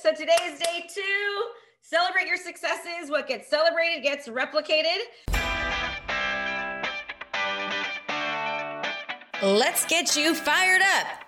So today is day two. Celebrate your successes. What gets celebrated gets replicated. Let's get you fired up.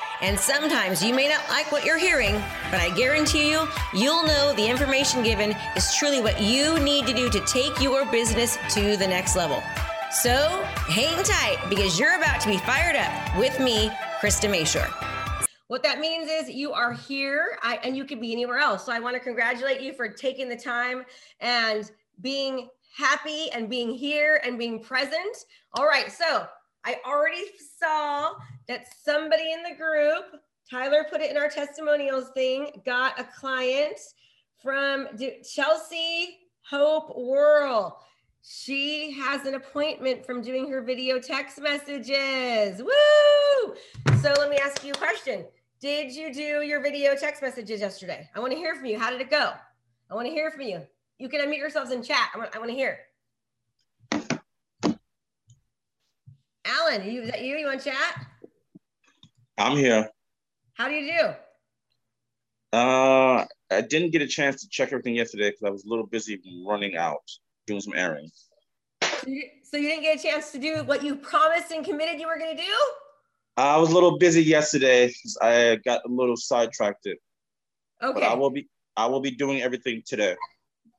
And sometimes you may not like what you're hearing, but I guarantee you, you'll know the information given is truly what you need to do to take your business to the next level. So hang tight because you're about to be fired up with me, Krista Mashore. What that means is you are here I, and you could be anywhere else. So I want to congratulate you for taking the time and being happy and being here and being present. All right. So I already saw that somebody in the group, Tyler put it in our testimonials thing, got a client from Chelsea Hope Whirl. She has an appointment from doing her video text messages. Woo! So let me ask you a question. Did you do your video text messages yesterday? I want to hear from you. How did it go? I want to hear from you. You can unmute yourselves in chat. I want, I want to hear. Alan, you, is that you? You want chat? I'm here. How do you do? Uh, I didn't get a chance to check everything yesterday because I was a little busy running out, doing some errands. So you, so you didn't get a chance to do what you promised and committed you were going to do? I was a little busy yesterday. I got a little sidetracked. Okay. But I will be I will be doing everything today.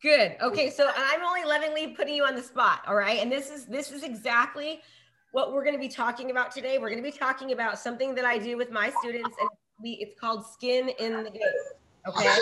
Good. Okay, so I'm only lovingly putting you on the spot, all right? And this is this is exactly what we're going to be talking about today. We're going to be talking about something that I do with my students, and we it's called skin in the game. Okay.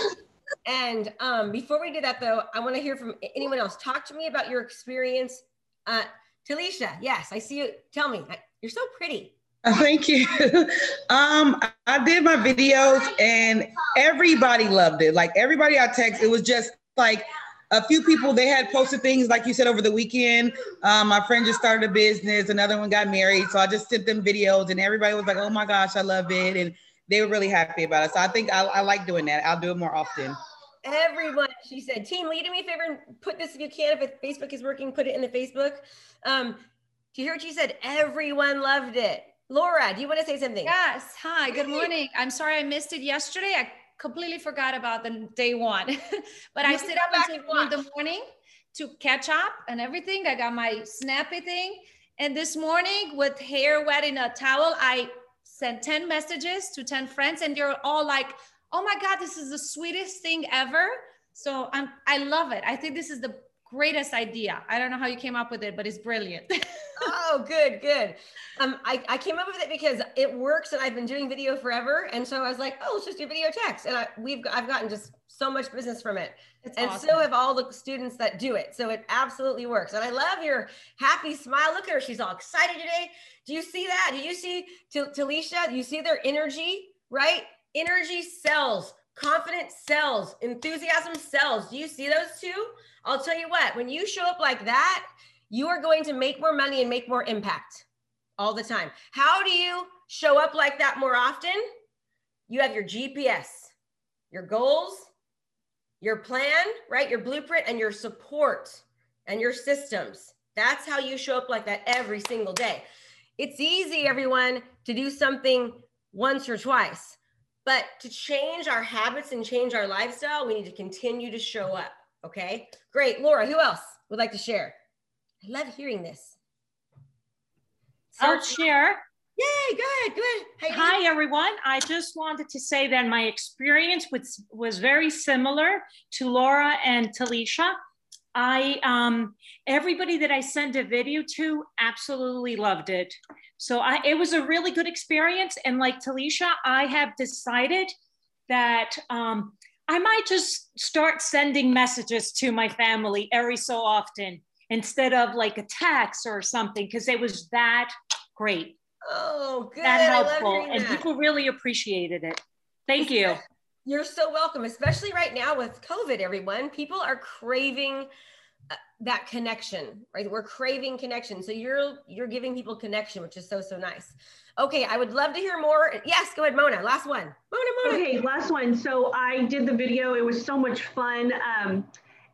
and um, before we do that, though, I want to hear from anyone else. Talk to me about your experience. Uh, Talisha, yes, I see you. Tell me, you're so pretty. Thank you. um, I did my videos and everybody loved it. Like everybody I text, it was just like a few people they had posted things like you said over the weekend. Um, my friend just started a business, another one got married, so I just sent them videos, and everybody was like, "Oh my gosh, I love it," and they were really happy about it. So I think I, I like doing that. I'll do it more often. Everyone, she said, team, will you do me a favor and put this if you can. If Facebook is working, put it in the Facebook. Um, do you hear what she said? Everyone loved it. Laura, do you want to say something? Yes. Hi, good morning. I'm sorry I missed it yesterday. I completely forgot about the day one, but you I sit up until the morning to catch up and everything. I got my snappy thing. And this morning with hair wet in a towel, I sent 10 messages to 10 friends and they're all like, oh my God, this is the sweetest thing ever. So I'm, I love it. I think this is the greatest idea. I don't know how you came up with it, but it's brilliant. oh, good, good. Um, I, I came up with it because it works and I've been doing video forever. And so I was like, oh, let's just do video text. And I, we've, I've gotten just so much business from it. It's and awesome. so have all the students that do it. So it absolutely works. And I love your happy smile. Look at her. She's all excited today. Do you see that? Do you see Talisha? Do you see their energy, right? Energy sells, confidence sells, enthusiasm sells. Do you see those two? I'll tell you what, when you show up like that, you are going to make more money and make more impact all the time. How do you show up like that more often? You have your GPS, your goals, your plan, right? Your blueprint and your support and your systems. That's how you show up like that every single day. It's easy, everyone, to do something once or twice, but to change our habits and change our lifestyle, we need to continue to show up. Okay, great. Laura, who else would like to share? I love hearing this. I'll share. Yay, good, good. Hi, everyone. I just wanted to say that my experience was, was very similar to Laura and Talisha. I um, everybody that I sent a video to absolutely loved it. So I, it was a really good experience. And like Talisha, I have decided that um, I might just start sending messages to my family every so often instead of like a text or something because it was that great. Oh, good. That helpful. And that. people really appreciated it. Thank you. You're so welcome, especially right now with COVID, everyone. People are craving uh, that connection, right? We're craving connection. So you're you're giving people connection, which is so so nice. Okay, I would love to hear more. Yes, go ahead, Mona. Last one. Mona, Mona. Okay, last one. So I did the video. It was so much fun. Um,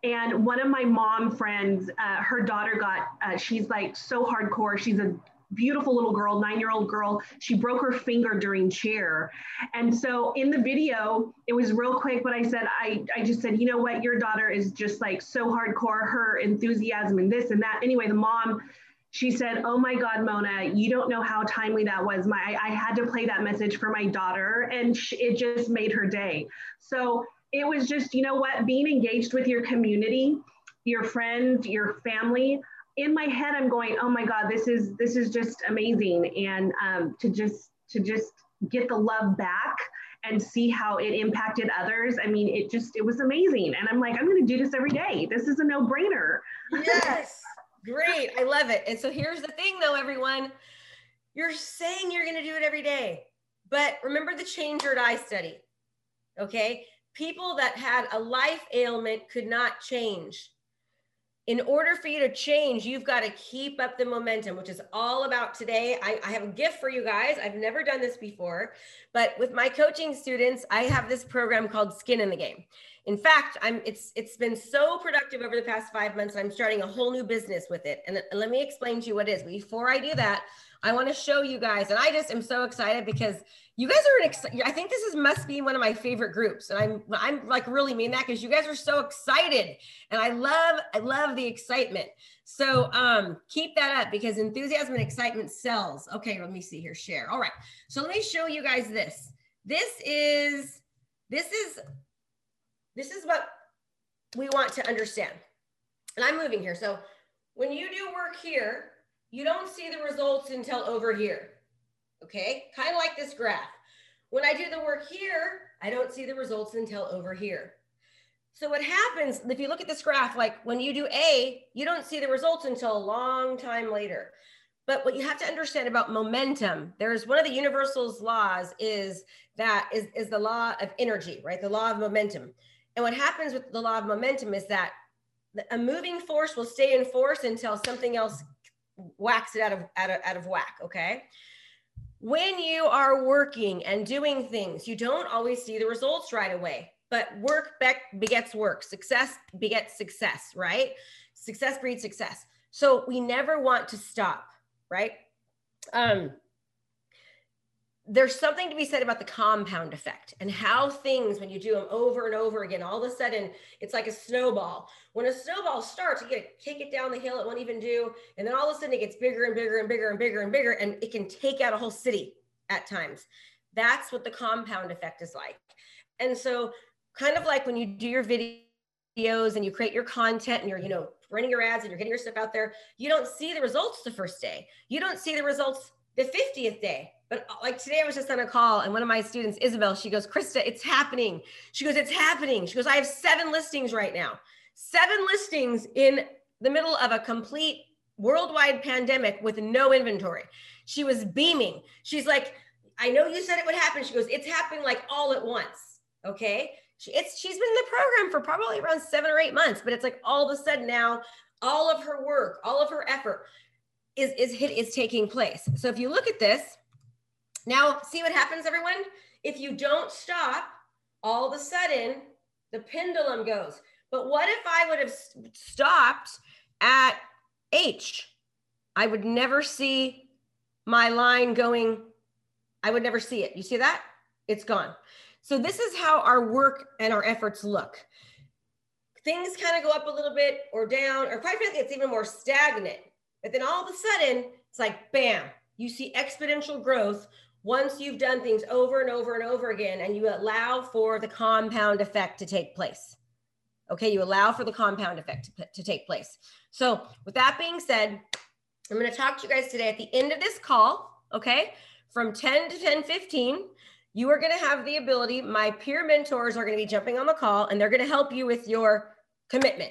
and one of my mom friends, uh, her daughter got, uh, she's like so hardcore. She's a beautiful little girl, nine year old girl. She broke her finger during cheer. And so in the video, it was real quick, but I said, I, I just said, you know what, your daughter is just like so hardcore, her enthusiasm and this and that. Anyway, the mom, she said, Oh my God, Mona, you don't know how timely that was. My, I, I had to play that message for my daughter, and sh- it just made her day. So it was just, you know what, being engaged with your community, your friends, your family. In my head, I'm going, oh my God, this is this is just amazing, and um, to just to just get the love back and see how it impacted others. I mean, it just it was amazing, and I'm like, I'm going to do this every day. This is a no brainer. Yes. Great. I love it. And so here's the thing though, everyone. You're saying you're going to do it every day. But remember the change or die study. Okay? People that had a life ailment could not change. In order for you to change, you've got to keep up the momentum, which is all about today. I, I have a gift for you guys. I've never done this before, but with my coaching students, I have this program called Skin in the Game. In fact, I'm it's it's been so productive over the past five months. I'm starting a whole new business with it. And let me explain to you what it is. Before I do that, I want to show you guys, and I just am so excited because you guys are an ex- I think this is must be one of my favorite groups, and I'm I'm like really mean that because you guys are so excited, and I love I love the excitement. So um, keep that up because enthusiasm and excitement sells. Okay, let me see here. Share. All right. So let me show you guys this. This is this is this is what we want to understand. And I'm moving here. So when you do work here, you don't see the results until over here. Okay, kind of like this graph. When I do the work here, I don't see the results until over here. So what happens if you look at this graph, like when you do A, you don't see the results until a long time later. But what you have to understand about momentum, there's one of the universals laws is that is, is the law of energy, right? The law of momentum. And what happens with the law of momentum is that a moving force will stay in force until something else whacks it out of, out of, out of whack. Okay. When you are working and doing things, you don't always see the results right away, but work begets work. Success begets success, right? Success breeds success. So we never want to stop, right? Um, there's something to be said about the compound effect and how things, when you do them over and over again, all of a sudden it's like a snowball. When a snowball starts, you get to kick it down the hill, it won't even do. And then all of a sudden it gets bigger and bigger and bigger and bigger and bigger, and it can take out a whole city at times. That's what the compound effect is like. And so, kind of like when you do your videos and you create your content and you're, you know, running your ads and you're getting your stuff out there, you don't see the results the first day. You don't see the results the 50th day but uh, like today, I was just on a call, and one of my students, Isabel, she goes, Krista, it's happening. She goes, it's happening. She goes, I have seven listings right now, seven listings in the middle of a complete worldwide pandemic with no inventory. She was beaming. She's like, I know you said it would happen. She goes, it's happening like all at once. Okay. She, it's she's been in the program for probably around seven or eight months, but it's like all of a sudden now, all of her work, all of her effort is is hit is taking place. So if you look at this, now, see what happens, everyone? If you don't stop, all of a sudden the pendulum goes. But what if I would have stopped at H? I would never see my line going, I would never see it. You see that? It's gone. So, this is how our work and our efforts look. Things kind of go up a little bit or down, or quite frankly, it's even more stagnant. But then all of a sudden, it's like, bam, you see exponential growth once you've done things over and over and over again and you allow for the compound effect to take place. Okay, you allow for the compound effect to, to take place. So, with that being said, I'm going to talk to you guys today at the end of this call, okay? From 10 to 10 15, you are going to have the ability, my peer mentors are going to be jumping on the call and they're going to help you with your commitment.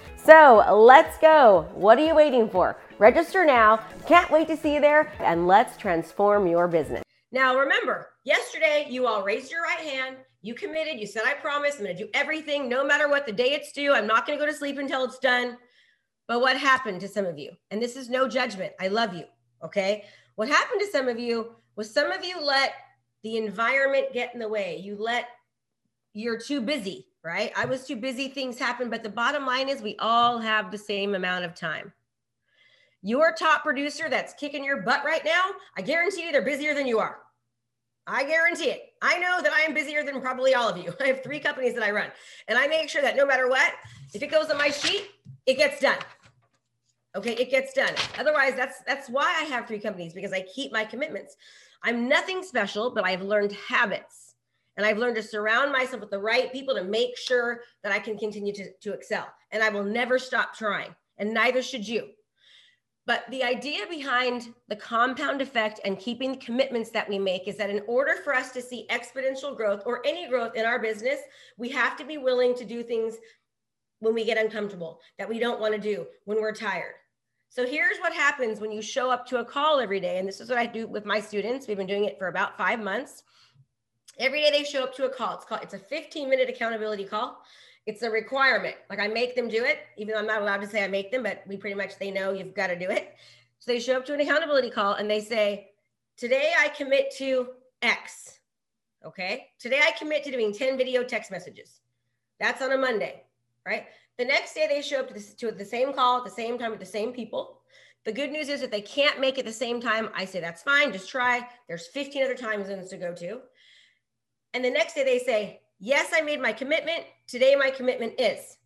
So let's go. What are you waiting for? Register now. Can't wait to see you there, and let's transform your business. Now, remember, yesterday you all raised your right hand. You committed. You said, I promise I'm going to do everything no matter what the day it's due. I'm not going to go to sleep until it's done. But what happened to some of you? And this is no judgment. I love you. Okay. What happened to some of you was some of you let the environment get in the way. You let, you're too busy, right? I was too busy. Things happen. But the bottom line is we all have the same amount of time. Your top producer that's kicking your butt right now, I guarantee you they're busier than you are. I guarantee it. I know that I am busier than probably all of you. I have three companies that I run, and I make sure that no matter what, if it goes on my sheet, it gets done. Okay, it gets done. Otherwise, that's that's why I have three companies because I keep my commitments. I'm nothing special, but I've learned habits, and I've learned to surround myself with the right people to make sure that I can continue to, to excel. And I will never stop trying, and neither should you. But the idea behind the compound effect and keeping the commitments that we make is that in order for us to see exponential growth or any growth in our business, we have to be willing to do things when we get uncomfortable that we don't want to do when we're tired. So here's what happens when you show up to a call every day. And this is what I do with my students. We've been doing it for about five months. Every day they show up to a call. It's called, it's a 15 minute accountability call it's a requirement. Like I make them do it, even though I'm not allowed to say I make them, but we pretty much they know you've got to do it. So they show up to an accountability call and they say, Today I commit to X. Okay. Today I commit to doing 10 video text messages. That's on a Monday, right? The next day they show up to, this, to the same call at the same time with the same people. The good news is if they can't make it the same time, I say that's fine, just try. There's 15 other time zones to go to. And the next day they say, Yes, I made my commitment. Today, my commitment is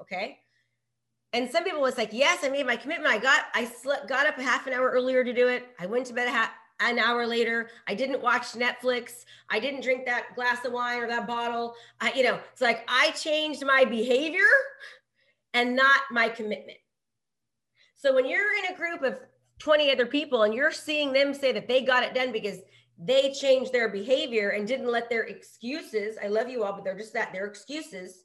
okay. And some people was like, yes, I made my commitment. I got, I slept, got up a half an hour earlier to do it. I went to bed a half, an hour later. I didn't watch Netflix. I didn't drink that glass of wine or that bottle. I, you know, it's like I changed my behavior and not my commitment. So when you're in a group of 20 other people and you're seeing them say that they got it done because they changed their behavior and didn't let their excuses, I love you all, but they're just that, they're excuses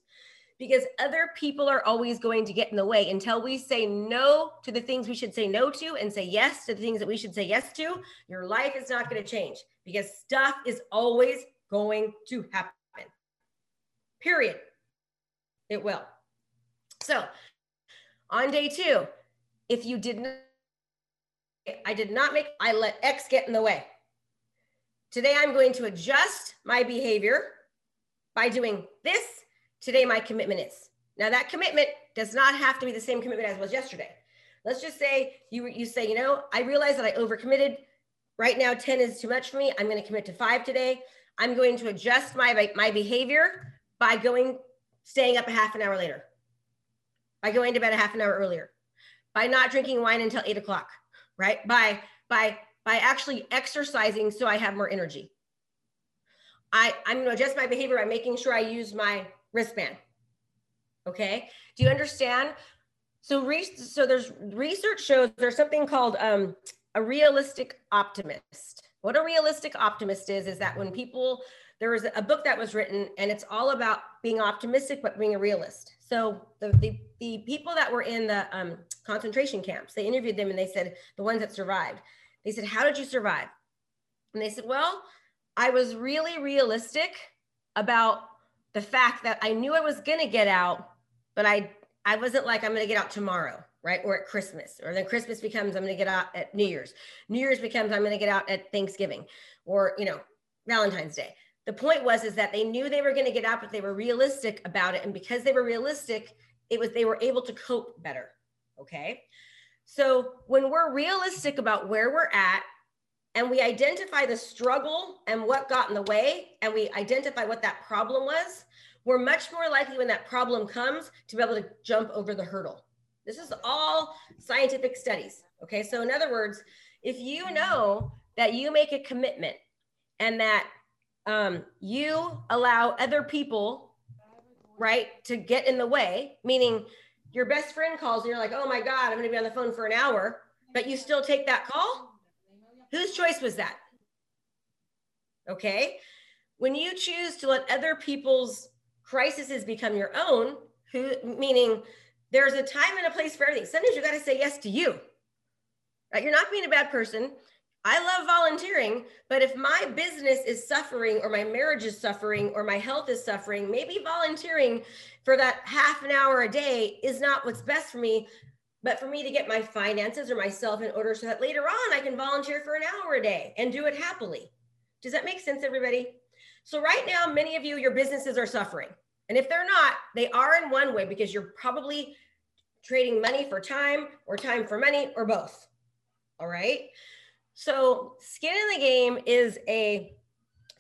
because other people are always going to get in the way until we say no to the things we should say no to and say yes to the things that we should say yes to. Your life is not going to change because stuff is always going to happen. Period. It will. So, on day two, if you did not, I did not make, I let X get in the way. Today, I'm going to adjust my behavior by doing this. Today, my commitment is. Now, that commitment does not have to be the same commitment as was yesterday. Let's just say you, you say, you know, I realize that I overcommitted. Right now, 10 is too much for me. I'm going to commit to five today. I'm going to adjust my, my behavior by going, staying up a half an hour later, by going to bed a half an hour earlier, by not drinking wine until eight o'clock, right? By, by by actually exercising so I have more energy. I, I'm going to adjust my behavior by making sure I use my wristband. Okay. Do you understand? So, re- so there's research shows there's something called um, a realistic optimist. What a realistic optimist is, is that when people, there was a book that was written and it's all about being optimistic, but being a realist. So the, the, the people that were in the um, concentration camps, they interviewed them and they said the ones that survived, they said, How did you survive? And they said, Well, I was really realistic about the fact that I knew I was going to get out, but I I wasn't like I'm going to get out tomorrow, right? Or at Christmas, or then Christmas becomes I'm going to get out at New Year's. New Year's becomes I'm going to get out at Thanksgiving, or you know Valentine's Day. The point was is that they knew they were going to get out, but they were realistic about it, and because they were realistic, it was they were able to cope better. Okay, so when we're realistic about where we're at and we identify the struggle and what got in the way and we identify what that problem was, we're much more likely when that problem comes to be able to jump over the hurdle. This is all scientific studies. Okay. So, in other words, if you know that you make a commitment and that um, you allow other people, right, to get in the way, meaning your best friend calls and you're like, oh my God, I'm going to be on the phone for an hour, but you still take that call? Whose choice was that? Okay. When you choose to let other people's crises become your own, who meaning there's a time and a place for everything. Sometimes you got to say yes to you. Right? You're not being a bad person. I love volunteering, but if my business is suffering or my marriage is suffering or my health is suffering, maybe volunteering for that half an hour a day is not what's best for me, but for me to get my finances or myself in order so that later on I can volunteer for an hour a day and do it happily. Does that make sense, everybody? So, right now, many of you, your businesses are suffering. And if they're not, they are in one way because you're probably trading money for time or time for money or both. All right. So, skin in the game is a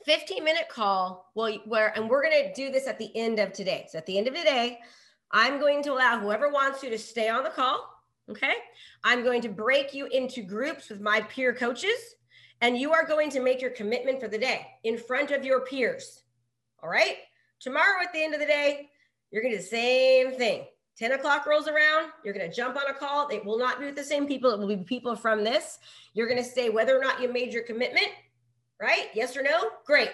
15 minute call. Well, where, and we're going to do this at the end of today. So, at the end of today, I'm going to allow whoever wants you to stay on the call. Okay. I'm going to break you into groups with my peer coaches, and you are going to make your commitment for the day in front of your peers. All right. Tomorrow, at the end of the day, you're going to do the same thing. 10 o'clock rolls around, you're going to jump on a call. It will not be with the same people. It will be people from this. You're going to say whether or not you made your commitment, right? Yes or no? Great.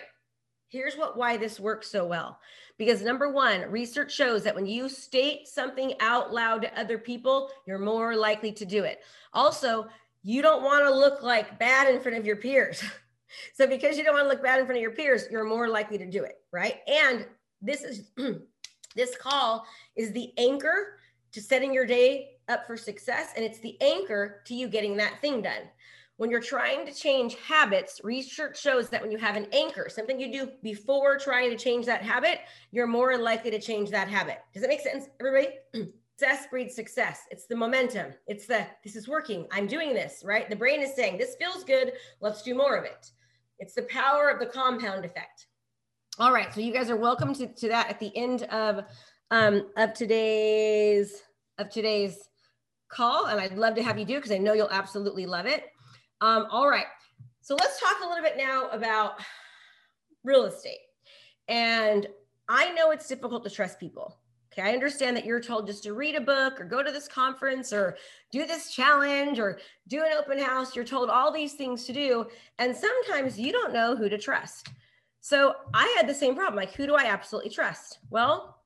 Here's what why this works so well. Because number one, research shows that when you state something out loud to other people, you're more likely to do it. Also, you don't want to look like bad in front of your peers. so because you don't want to look bad in front of your peers, you're more likely to do it, right? And this is this call is the anchor to setting your day up for success and it's the anchor to you getting that thing done. When you're trying to change habits, research shows that when you have an anchor, something you do before trying to change that habit, you're more likely to change that habit. Does that make sense, everybody? success breeds success. It's the momentum. It's the this is working. I'm doing this, right? The brain is saying, this feels good. Let's do more of it. It's the power of the compound effect. All right. So you guys are welcome to, to that at the end of um, of today's of today's call. And I'd love to have you do because I know you'll absolutely love it. Um, all right. So let's talk a little bit now about real estate. And I know it's difficult to trust people. Okay, I understand that you're told just to read a book or go to this conference or do this challenge or do an open house. You're told all these things to do. And sometimes you don't know who to trust. So I had the same problem. Like, who do I absolutely trust? Well,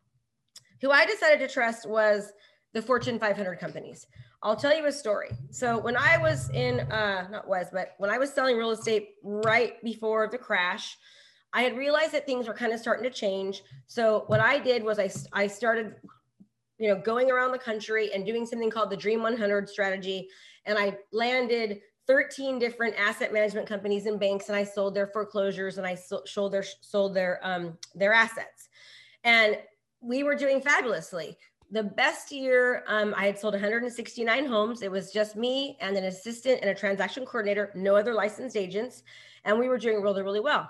who I decided to trust was the Fortune 500 companies. I'll tell you a story. So when I was in, uh, not was, but when I was selling real estate right before the crash, I had realized that things were kind of starting to change. So what I did was I, I started, you know, going around the country and doing something called the Dream 100 strategy. And I landed 13 different asset management companies and banks, and I sold their foreclosures and I sold their sold their um, their assets. And we were doing fabulously. The best year, um, I had sold 169 homes. It was just me and an assistant and a transaction coordinator, no other licensed agents, and we were doing really, really well.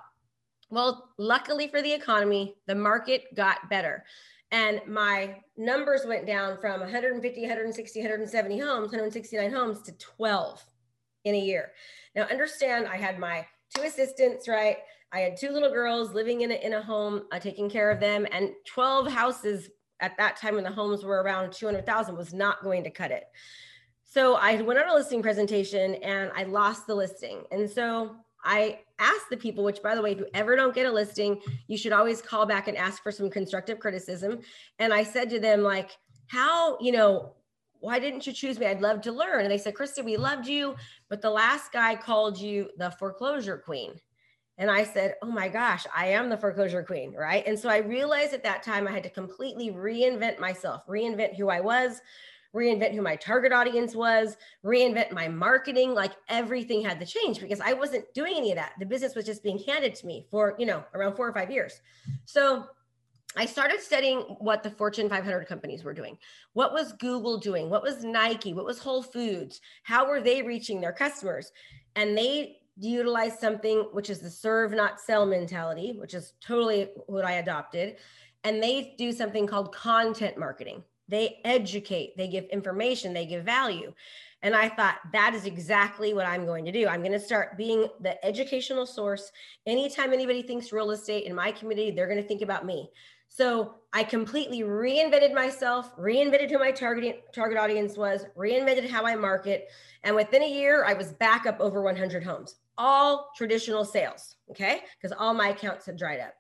Well, luckily for the economy, the market got better. And my numbers went down from 150, 160, 170 homes, 169 homes to 12 in a year. Now, understand I had my two assistants, right? I had two little girls living in a, in a home, uh, taking care of them, and 12 houses at that time when the homes were around 200,000 was not going to cut it. So I went on a listing presentation and I lost the listing. And so I asked the people, which by the way, if you ever don't get a listing, you should always call back and ask for some constructive criticism. And I said to them, like, how, you know, why didn't you choose me? I'd love to learn. And they said, Krista, we loved you, but the last guy called you the foreclosure queen. And I said, Oh my gosh, I am the foreclosure queen. Right. And so I realized at that time I had to completely reinvent myself, reinvent who I was, reinvent who my target audience was, reinvent my marketing. Like everything had to change because I wasn't doing any of that. The business was just being handed to me for, you know, around four or five years. So I started studying what the Fortune 500 companies were doing. What was Google doing? What was Nike? What was Whole Foods? How were they reaching their customers? And they utilized something which is the serve, not sell mentality, which is totally what I adopted. And they do something called content marketing. They educate, they give information, they give value. And I thought that is exactly what I'm going to do. I'm going to start being the educational source. Anytime anybody thinks real estate in my community, they're going to think about me. So I completely reinvented myself, reinvented who my target target audience was, reinvented how I market, and within a year I was back up over 100 homes, all traditional sales, okay? Because all my accounts had dried up.